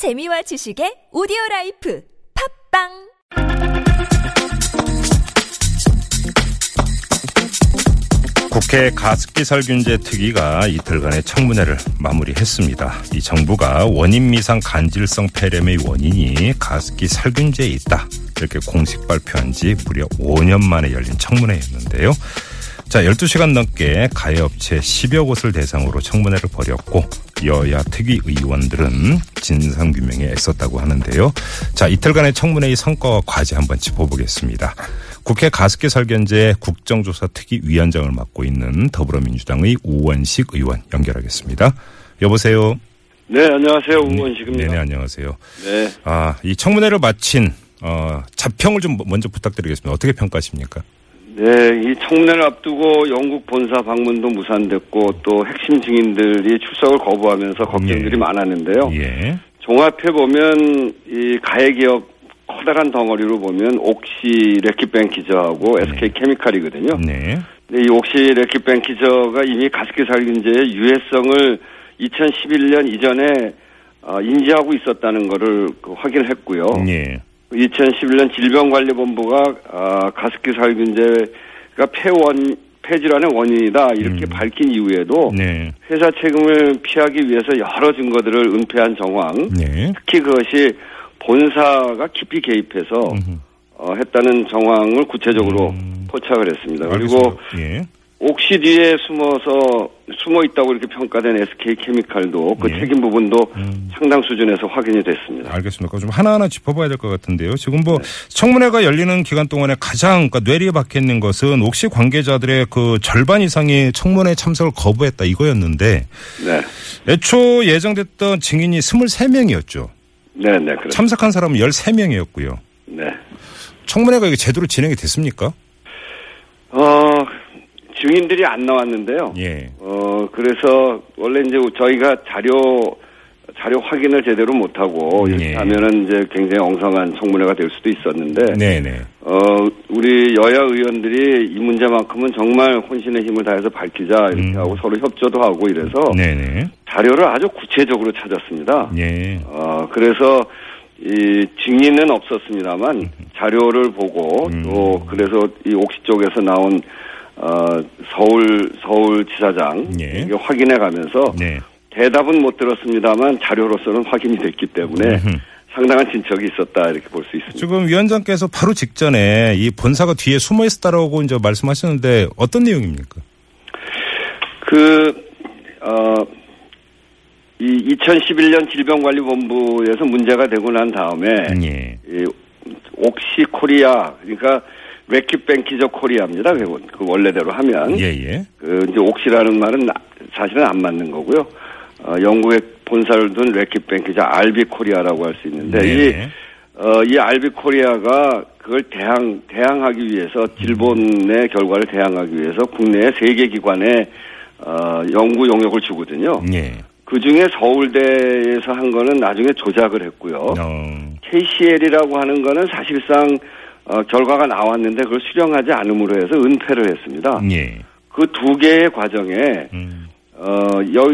재미와 지식의 오디오 life 팟빵 국회 가습기 살균제 특위가 이틀간의 청문회를 마무리했습니다. 이 정부가 원인 미상 간질성 폐렴의 원인이 가습기 살균제에 있다. 이렇게 공식 발표한 지 무려 5년 만에 열린 청문회였는데요. 자, 12시간 넘게 가해업체 10여 곳을 대상으로 청문회를 벌였고 여야 특위 의원들은 진상규명에 애썼다고 하는데요. 자, 이틀간의 청문회의 성과와 과제 한번 짚어보겠습니다. 국회 가습기 살균제 국정조사 특위 위원장을 맡고 있는 더불어민주당의 우원식 의원 연결하겠습니다. 여보세요. 네, 안녕하세요. 우원식입니다. 네 네, 안녕하세요. 네. 아, 이 청문회를 마친 어, 자평을 좀 먼저 부탁드리겠습니다. 어떻게 평가하십니까? 네, 이 청문회를 앞두고 영국 본사 방문도 무산됐고 또 핵심 증인들이 출석을 거부하면서 걱정들이 예. 많았는데요. 예. 종합해 보면 이 가해 기업 커다란 덩어리로 보면 옥시 레킷뱅키저하고 SK 케미칼이거든요. 네. 근데 이 옥시 레킷뱅키저가 이미 가습기 살균제의 유해성을 2011년 이전에 어, 인지하고 있었다는 것을 그 확인했고요. 예. 2011년 질병관리본부가 아, 가습기 살균제가 폐원 폐질환의 원인이다 이렇게 밝힌 이후에도 네. 회사 책임을 피하기 위해서 여러 증거들을 은폐한 정황, 네. 특히 그것이 본사가 깊이 개입해서 어, 했다는 정황을 구체적으로 포착을 했습니다. 그리고 예. 옥시 뒤에 숨어서 숨어 있다고 이렇게 평가된 SK 케미칼도 그 예. 책임 부분도 상당 수준에서 확인이 됐습니다. 알겠습니다. 좀 하나하나 짚어봐야 될 것 같은데요. 지금 뭐 네. 청문회가 열리는 기간 동안에 가장 그러니까 뇌리에 박혀 있는 것은 혹시 관계자들의 그 절반 이상이 청문회 참석을 거부했다 이거였는데 네, 애초 예정됐던 증인이 23명이었죠. 네, 네, 그렇습니다. 참석한 사람은 13명이었고요. 네. 청문회가 이게 제대로 진행이 됐습니까? 어, 증인들이 안 나왔는데요. 예. 어, 그래서 원래 이제 저희가 자료, 자료 확인을 제대로 못하고 이렇게 예. 하면은 이제 굉장히 엉성한 청문회가 될 수도 있었는데, 네네. 어, 우리 여야 의원들이 이 문제만큼은 정말 혼신의 힘을 다해서 밝히자 이렇게 음. 하고 서로 협조도 하고 이래서 네네. 자료를 아주 구체적으로 찾았습니다. 예. 어, 그래서 이 증인은 없었습니다만 자료를 보고 음. 또 그래서 이 옥시 쪽에서 나온 어, 서울 서울지사장 예. 확인해 가면서 네. 대답은 못 들었습니다만 자료로서는 확인이 됐기 때문에 음흠. 상당한 진척이 있었다 이렇게 볼 수 있습니다. 지금 위원장께서 바로 직전에 이 본사가 뒤에 숨어 있었다라고 이제 말씀하셨는데 어떤 내용입니까? 그, 어, 이 2011년 질병관리본부에서 문제가 되고 난 다음에 예. 이 옥시 코리아 그러니까 레킷뱅키저 코리아입니다. 그그 원래대로 하면 예, 예. 그 이제 옥시라는 말은 나- 사실은 안 맞는 거고요. 어, 영국의 본사를 둔 레킷뱅키저 RB 코리아라고 할 수 있는데 이 네. 어, 이 RB 코리아가 그걸 대항, 대항하기 위해서, 질본의 결과를 대항하기 위해서 국내의 세 개 기관에, 어, 연구 용역을 주거든요. 예. 그 중에 서울대에서 한 거는 나중에 조작을 했고요. 어. KCL이라고 하는 거는 사실상, 어, 결과가 나왔는데 그걸 수령하지 않음으로 해서 은폐를 했습니다. 예. 그 두 개의 과정에, 음. 어, 여,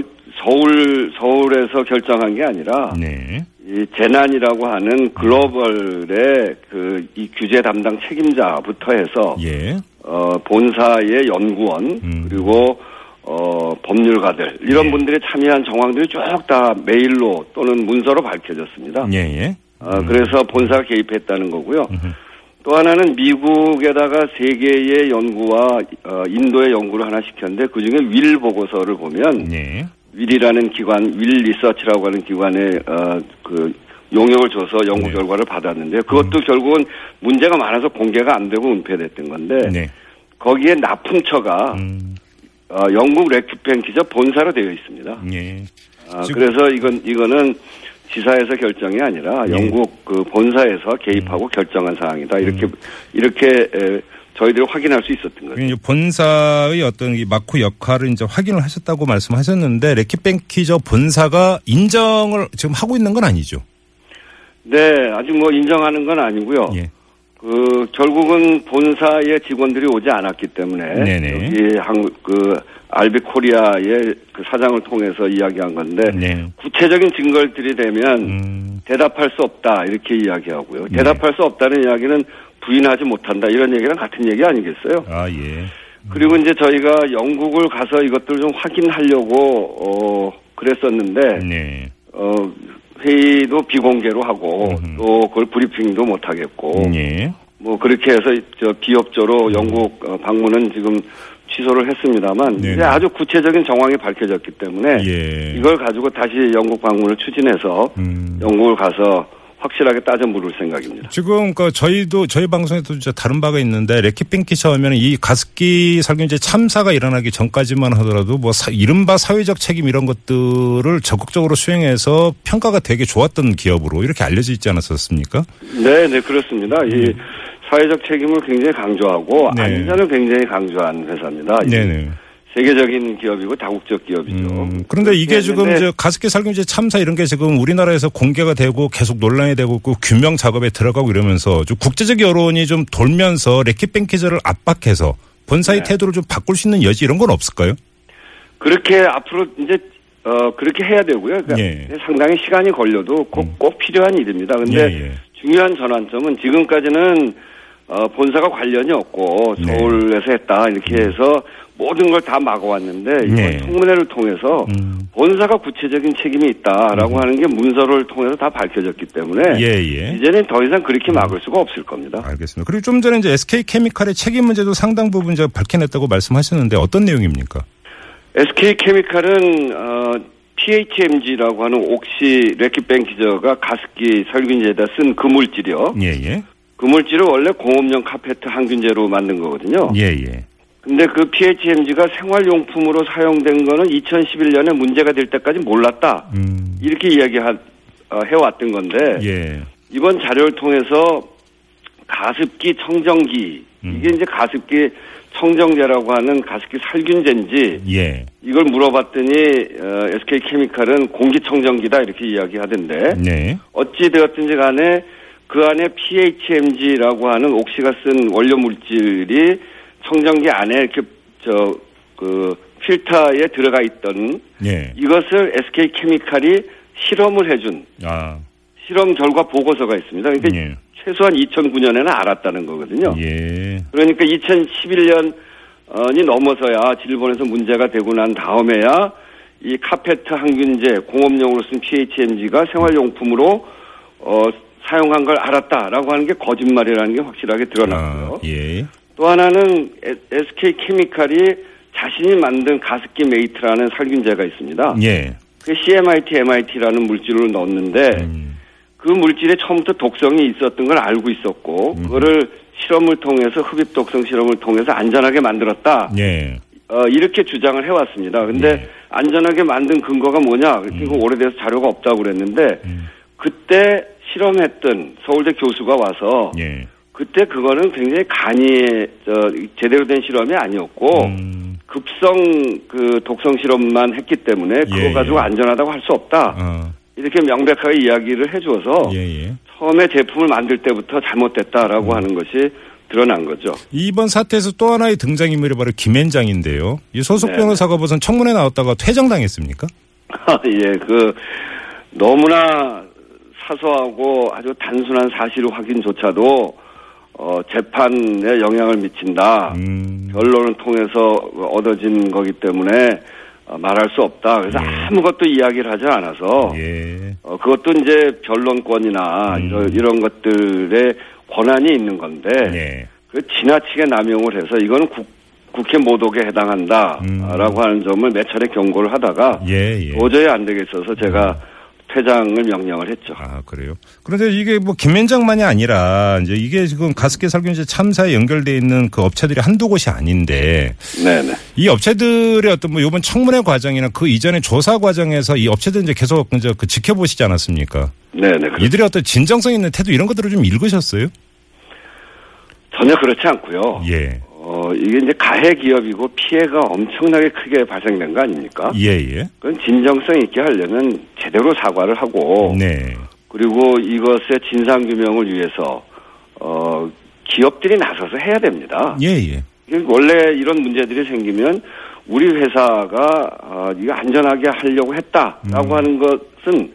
서울, 서울에서 결정한 게 아니라, 네. 이 재난이라고 하는 글로벌의 그 이 규제 담당 책임자부터 해서 예. 어 본사의 연구원 음. 그리고 어 법률가들 이런 예. 분들이 참여한 정황들이 쭉 다 메일로 또는 문서로 밝혀졌습니다. 예, 예. 어, 그래서 본사가 개입했다는 거고요. 음흠. 또 하나는 미국에다가 세 개의 연구와 어, 인도의 연구를 하나 시켰는데 그 중에 윌 보고서를 보면 예. 윌이라는 기관, 윌 리서치라고 하는 기관에 어, 그 용역을 줘서 연구 네. 결과를 받았는데 그것도 결국은 문제가 많아서 공개가 안 되고 은폐됐던 건데 네. 거기에 납품처가 음. 어, 영국 레큐펜키저 본사로 되어 있습니다. 예. 아, 그래서 이건 이거는 지사에서 결정이 아니라 예. 영국 그 본사에서 개입하고 결정한 사항이다. 이렇게 이렇게 에, 저희들이 확인할 수 있었던 거죠. 이제 본사의 어떤 이 마크 역할을 이제 확인을 하셨다고 말씀하셨는데 레킷뱅키저 본사가 인정을 지금 하고 있는 건 아니죠. 네, 아직 뭐 인정하는 건 아니고요. 예. 그 결국은 본사의 직원들이 오지 않았기 때문에 네네. 여기 한국 그 알비 코리아의 그 사장을 통해서 이야기한 건데 네. 구체적인 증거를 들이대면 음. 대답할 수 없다 이렇게 이야기하고요. 네. 대답할 수 없다는 이야기는 부인하지 못한다 이런 얘기랑 같은 얘기 아니겠어요? 아, 예. 그리고 이제 저희가 영국을 가서 이것들을 좀 확인하려고 어 그랬었는데 네. 어 회의도 비공개로 하고 음흠. 또 그걸 브리핑도 못 하겠고 예. 뭐 그렇게 해서 저 비협조로 영국 어, 방문은 지금 취소를 했습니다만 네네. 이제 아주 구체적인 정황이 밝혀졌기 때문에 예. 이걸 가지고 다시 영국 방문을 추진해서 음. 영국을 가서 확실하게 따져 물을 생각입니다. 지금 그 저희도 저희 방송에도 이제 다른 바가 있는데 레키핑키처 하면 이 가습기 살균제 참사가 일어나기 전까지만 하더라도 뭐 사, 이른바 사회적 책임 이런 것들을 적극적으로 수행해서 평가가 되게 좋았던 기업으로 이렇게 알려져 있지 않았었습니까? 네, 네 그렇습니다. 이 사회적 책임을 굉장히 강조하고 음. 네. 안전을 굉장히 강조한 회사입니다. 이 네네. 세계적인 기업이고 다국적 기업이죠. 음, 그런데 이게 지금 저 가습기 살균제 참사 이런 게 지금 우리나라에서 공개가 되고 계속 논란이 되고 있고 규명 작업에 들어가고 이러면서 좀 국제적 여론이 좀 돌면서 레키뱅키저를 압박해서 본사의 네. 태도를 좀 바꿀 수 있는 여지 이런 건 없을까요? 그렇게 앞으로 이제 어 그렇게 해야 되고요. 그러니까 예. 상당히 시간이 걸려도 꼭, 꼭 필요한 일입니다. 근데 예, 예. 중요한 전환점은 지금까지는 어 본사가 관련이 없고 네. 음. 서울에서 했다 이렇게 해서 모든 걸 다 막아왔는데 이번 네. 청문회를 통해서 음. 본사가 구체적인 책임이 있다라고 하는 게 문서를 통해서 다 밝혀졌기 때문에 예, 예. 이제는 더 이상 그렇게 막을 수가 없을 겁니다. 알겠습니다. 그리고 좀 전에 이제 SK 케미칼의 책임 문제도 상당 부분 이제 밝혀냈다고 말씀하셨는데 어떤 내용입니까? SK 케미칼은 어, PHMG라고 하는 옥시 레키뱅 기저가 가습기 살균제에다 쓴 그 물질이요. 예, 예. 그 물질을 원래 공업용 카페트 항균제로 만든 거거든요. 예, 예. 근데 그 PHMG가 생활용품으로 사용된 거는 2011년에 문제가 될 때까지 몰랐다. 음. 이렇게 이야기 하, 어, 해왔던 건데 예. 이번 자료를 통해서 가습기 청정기 음. 이게 이제 가습기 청정제라고 하는 가습기 살균제인지 예. 이걸 물어봤더니 어, SK 케미칼은 공기청정기다 이렇게 이야기하던데 네. 어찌 되었든지 간에 그 안에 PHMG라고 하는 옥시가 쓴 원료 물질이 청정기 안에 이렇게 저그 필터에 들어가 있던 예. 이것을 SK 케미칼이 실험을 해준 아. 실험 결과 보고서가 있습니다. 그러니까 예. 최소한 2009년에는 알았다는 거거든요. 예. 그러니까 2011년이 넘어서야 일본에서 문제가 되고 난 다음에야 이 카페트 항균제 공업용으로 쓴 PHMG가 생활용품으로 어, 사용한 걸 알았다라고 하는 게 거짓말이라는 게 확실하게 드러났고요. 아, 예. 또 하나는 SK 케미칼이 자신이 만든 가습기 메이트라는 살균제가 있습니다. 예. 그 CMIT, MIT라는 물질을 넣었는데 음. 그 물질에 처음부터 독성이 있었던 걸 알고 있었고 그거를 실험을 통해서 흡입 독성 실험을 통해서 안전하게 만들었다. 예. 어, 이렇게 주장을 해왔습니다. 근데 예. 안전하게 만든 근거가 뭐냐? 이거 오래돼서 자료가 없다고 그랬는데 음. 그때 실험했던 서울대 교수가 와서 예. 그때 그거는 굉장히 간이에 저 제대로 된 실험이 아니었고 음. 급성 그 독성 실험만 했기 때문에 그거 예, 가지고 예. 안전하다고 할 수 없다. 어. 이렇게 명백하게 이야기를 해줘서 예, 예. 처음에 제품을 만들 때부터 잘못됐다라고 하는 것이 드러난 거죠. 이번 사태에서 또 하나의 등장인물이 바로 김앤장인데요. 이 소속 네. 변호사가 무슨 청문회 나왔다가 퇴정당했습니까? 예, 그 너무나 사소하고 아주 단순한 사실 확인조차도 어, 재판에 영향을 미친다. 음. 변론을 통해서 얻어진 거기 때문에 어, 말할 수 없다. 그래서 예. 아무것도 이야기를 하지 않아서 예. 어, 그것도 이제 변론권이나 음. 이런, 이런 것들의 권한이 있는 건데 예. 그 지나치게 남용을 해서 이거는 국, 국회 모독에 해당한다라고 음. 하는 점을 몇 차례 경고를 하다가 예, 예. 도저히 안 되겠어서 제가 퇴장을 명령을 했죠. 아, 그래요? 그런데 이게 뭐 김앤장만이 아니라 이제 이게 지금 가습기 살균제 참사에 연결돼 있는 그 업체들이 한두 곳이 아닌데 네네. 이 업체들의 어떤 뭐 이번 청문회 과정이나 그 이전의 조사 과정에서 이 업체들 이제 계속 이제 그 지켜보시지 않았습니까? 네네. 그렇- 이들의 어떤 진정성 있는 태도 이런 것들을 좀 읽으셨어요? 전혀 그렇지 않고요. 예. 어, 이게 이제 가해 기업이고 피해가 엄청나게 크게 발생된 거 아닙니까? 예, 예. 그건 진정성 있게 하려면 제대로 사과를 하고 네. 그리고 이것의 진상 규명을 위해서 어 기업들이 나서서 해야 됩니다. 예, 예. 원래 이런 문제들이 생기면 우리 회사가 어, 이거 안전하게 하려고 했다라고 음. 하는 것은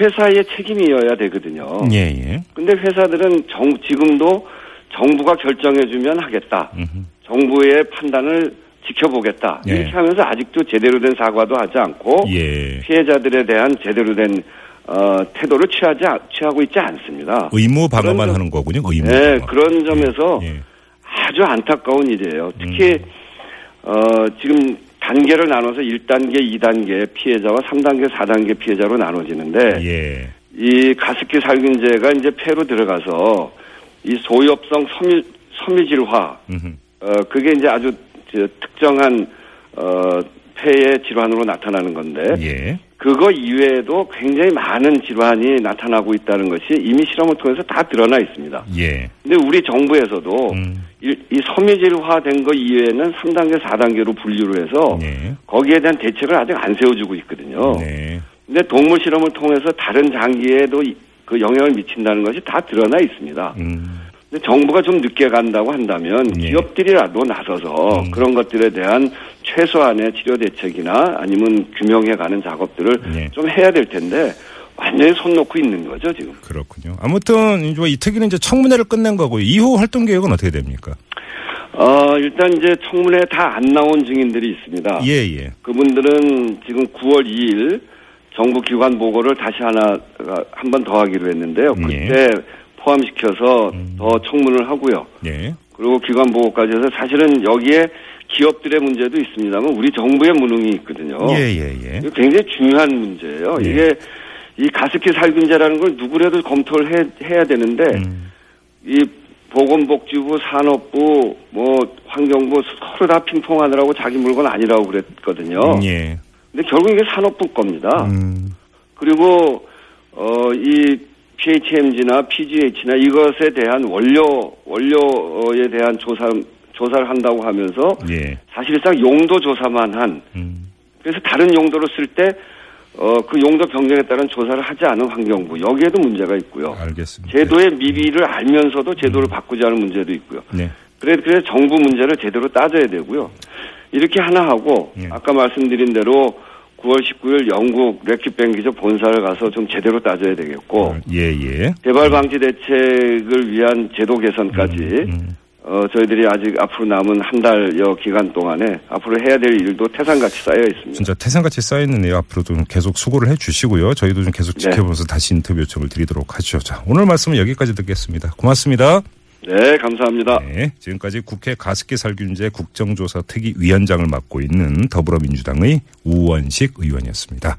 회사의 책임이어야 되거든요. 예, 예. 근데 회사들은 정, 지금도 정부가 결정해주면 하겠다. 음흠. 정부의 판단을 지켜보겠다. 예. 이렇게 하면서 아직도 제대로 된 사과도 하지 않고 예. 피해자들에 대한 제대로 된 어, 태도를 취하지 않- 취하고 있지 않습니다. 의무 방어만 점- 하는 거군요. 의무. 네, 방어. 그런 점에서 예. 아주 안타까운 일이에요. 특히 음. 어, 지금 단계를 나눠서 1단계, 2단계 피해자와 3단계, 4단계 피해자로 나눠지는데 예. 이 가습기 살균제가 이제 폐로 들어가서 이 소엽성 섬유 섬유질화 음흠. 어 그게 이제 아주 저 특정한 어 폐의 질환으로 나타나는 건데 예. 그거 이외에도 굉장히 많은 질환이 나타나고 있다는 것이 이미 실험을 통해서 다 드러나 있습니다. 예. 근데 우리 정부에서도 음. 이, 이 섬유질화된 거 이외에는 3단계, 4단계로 분류를 해서 예. 거기에 대한 대책을 아직 안 세워주고 있거든요. 네. 근데 동물 실험을 통해서 다른 장기에도 이- 그 영향을 미친다는 것이 다 드러나 있습니다. 음. 근데 정부가 좀 늦게 간다고 한다면 예. 기업들이라도 나서서 음. 그런 것들에 대한 최소한의 치료 대책이나 아니면 규명해 가는 작업들을 예. 좀 해야 될 텐데 완전히 손 놓고 있는 거죠 지금. 그렇군요. 아무튼 이제 이 특위는 이제 청문회를 끝낸 거고 이후 활동 계획은 어떻게 됩니까? 어 일단 이제 청문회 다안 나온 증인들이 있습니다. 예, 예. 그분들은 지금 9월 2일 정부 기관 보고를 다시 하나 한 번 더 하기로 했는데요. 예. 그때 포함시켜서 음. 더 청문을 하고요. 예. 그리고 기관 보고까지 해서 사실은 여기에 기업들의 문제도 있습니다만 우리 정부의 무능이 있거든요. 예, 예, 예. 굉장히 중요한 문제예요. 예. 이게 이 가습기 살균제라는 걸 누구라도 검토를 해, 해야 되는데 음. 이 보건복지부, 산업부, 뭐 환경부 서로 다 핑퐁하느라고 자기 물건 아니라고 그랬거든요. 예. 근데 결국 이게 산업부 겁니다. 음. 그리고 어 이 PHMG나 PGH나 이것에 대한 원료 원료에 대한 조사 조사를 한다고 하면서 예. 사실상 용도 조사만 한 음. 그래서 다른 용도로 쓸 때 어 그 용도 변경에 따른 조사를 하지 않은 환경부 여기에도 문제가 있고요. 알겠습니다. 제도의 미비를 알면서도 제도를 바꾸지 않은 문제도 있고요. 네. 그래 그래 정부 문제를 제대로 따져야 되고요. 이렇게 하나 하고 예. 아까 말씀드린 대로 9월 19일 영국 레큐뱅 기저 본사를 가서 좀 제대로 따져야 되겠고 예, 예. 재발 방지 대책을 위한 제도 개선까지 음. 어 저희들이 아직 앞으로 남은 한 달여 기간 동안에 앞으로 해야 될 일도 태산같이 쌓여 있습니다. 진짜 태산같이 쌓여 있는 일 앞으로 좀 계속 수고를 해 주시고요. 저희도 좀 계속 네. 지켜보면서 다시 인터뷰 요청을 드리도록 하죠. 자, 오늘 말씀은 여기까지 듣겠습니다. 고맙습니다. 네, 감사합니다. 네, 지금까지 국회 가습기 살균제 국정조사 특위 위원장을 맡고 있는 더불어민주당의 우원식 의원이었습니다.